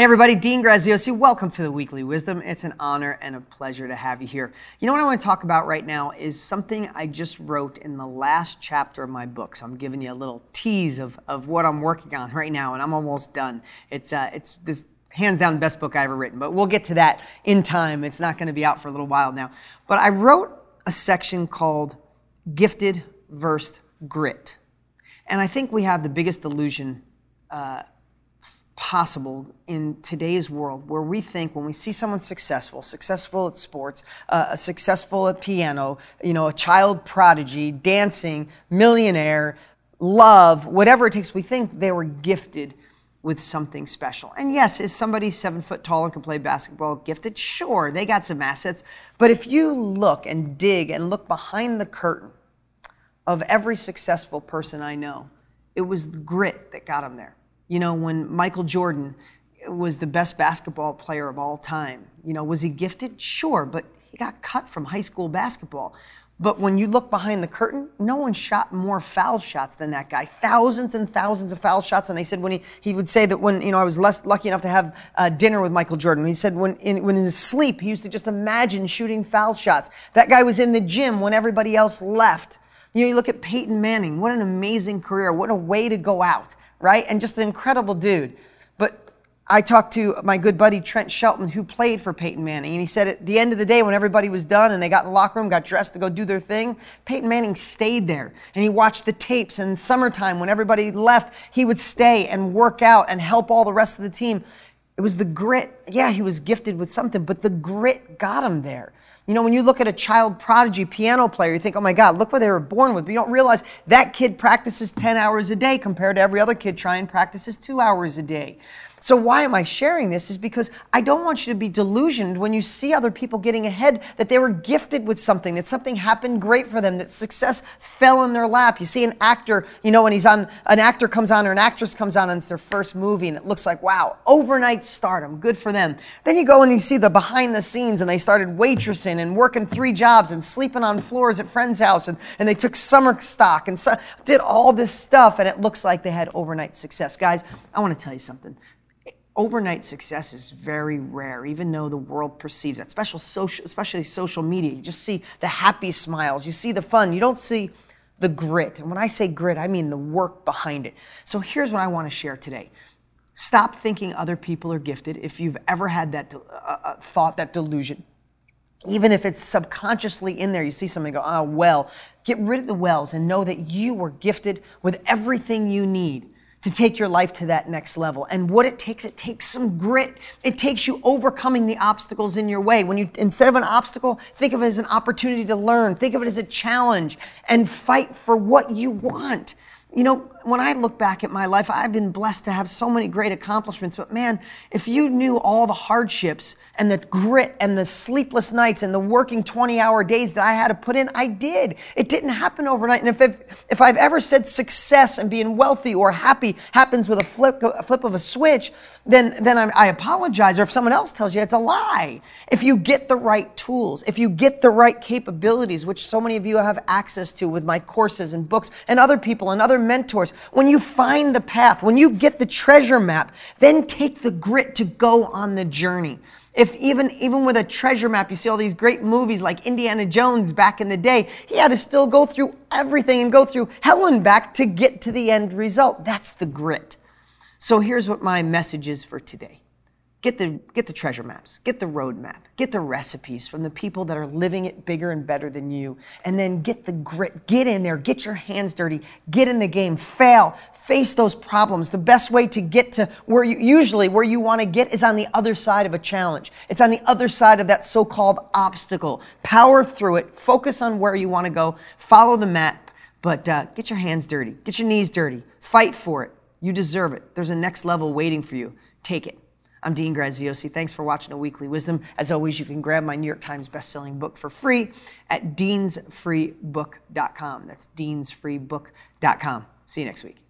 Hey everybody, Dean Graziosi. Welcome to the Weekly Wisdom. It's an honor and a pleasure to have you here. You know what I want to talk about right now is something I just wrote in the last chapter of my book. So I'm giving you a little tease of, of what I'm working on right now, and I'm almost done. It's uh, it's this hands down best book I've ever written, but we'll get to that in time. It's not going to be out for a little while now. But I wrote a section called Gifted versus Grit. And I think we have the biggest illusion uh, possible in today's world where we think when we see someone successful, successful at sports, uh, successful at piano, you know, a child prodigy, dancing, millionaire, love, whatever it takes, we think they were gifted with something special. And yes, is somebody seven foot tall and can play basketball gifted? Sure, they got some assets. But if you look and dig and look behind the curtain of every successful person I know, it was grit that got them there. You know, when Michael Jordan was the best basketball player of all time, you know, was he gifted? Sure, but he got cut from high school basketball. But when you look behind the curtain, no one shot more foul shots than that guy. Thousands and thousands of foul shots. And they said when he, he would say that when, you know, I was less lucky enough to have uh, dinner with Michael Jordan. He said when in, when in his sleep, he used to just imagine shooting foul shots. That guy was in the gym when everybody else left. You know, you look at Peyton Manning. What an amazing career. What a way to go out right? And just an incredible dude. But I talked to my good buddy Trent Shelton, who played for Peyton Manning, and he said at the end of the day, when everybody was done and they got in the locker room, got dressed to go do their thing, Peyton Manning stayed there and he watched the tapes. And summertime, when everybody left, he would stay and work out and help all the rest of the team. It was the grit. Yeah, he was gifted with something, but the grit got him there. You know, when you look at a child prodigy piano player, you think, oh my God, look what they were born with. But you don't realize that kid practices 10 hours a day compared to every other kid trying practices two hours a day. So, why am I sharing this? Is because I don't want you to be delusioned when you see other people getting ahead that they were gifted with something, that something happened great for them, that success fell in their lap. You see an actor, you know, when he's on, an actor comes on or an actress comes on and it's their first movie and it looks like, wow, overnight stardom, good for them. Then you go and you see the behind the scenes and they started waitressing and working three jobs and sleeping on floors at friends' house and, and they took summer stock and did all this stuff and it looks like they had overnight success. Guys, I want to tell you something overnight success is very rare, even though the world perceives that, especially social, especially social media. You just see the happy smiles, you see the fun, you don't see the grit. And when I say grit, I mean the work behind it. So here's what I want to share today. Stop thinking other people are gifted. If you've ever had that uh, uh, thought, that delusion, even if it's subconsciously in there, you see something go, oh, well, get rid of the wells and know that you were gifted with everything you need to take your life to that next level. And what it takes, it takes some grit. It takes you overcoming the obstacles in your way. When you, instead of an obstacle, think of it as an opportunity to learn. Think of it as a challenge and fight for what you want. You know, when I look back at my life, I've been blessed to have so many great accomplishments. But man, if you knew all the hardships and the grit and the sleepless nights and the working 20 hour days that I had to put in, I did. It didn't happen overnight. And if, if, if I've ever said success and being wealthy or happy happens with a flip, a flip of a switch, then, then I, I apologize. Or if someone else tells you it's a lie. If you get the right tools, if you get the right capabilities, which so many of you have access to with my courses and books and other people and other mentors, when you find the path, when you get the treasure map, then take the grit to go on the journey. If even even with a treasure map, you see all these great movies like Indiana Jones back in the day, he had to still go through everything and go through hell and back to get to the end result. That's the grit. So here's what my message is for today. Get the, get the treasure maps, get the roadmap, get the recipes from the people that are living it bigger and better than you, and then get the grit, get in there, get your hands dirty, get in the game, fail, face those problems. The best way to get to where you, usually where you want to get is on the other side of a challenge. It's on the other side of that so-called obstacle. Power through it, focus on where you want to go, follow the map, but uh, get your hands dirty, get your knees dirty, fight for it. You deserve it. There's a next level waiting for you. Take it. I'm Dean Graziosi. Thanks for watching A Weekly Wisdom. As always, you can grab my New York Times bestselling book for free at deansfreebook.com. That's deansfreebook.com. See you next week.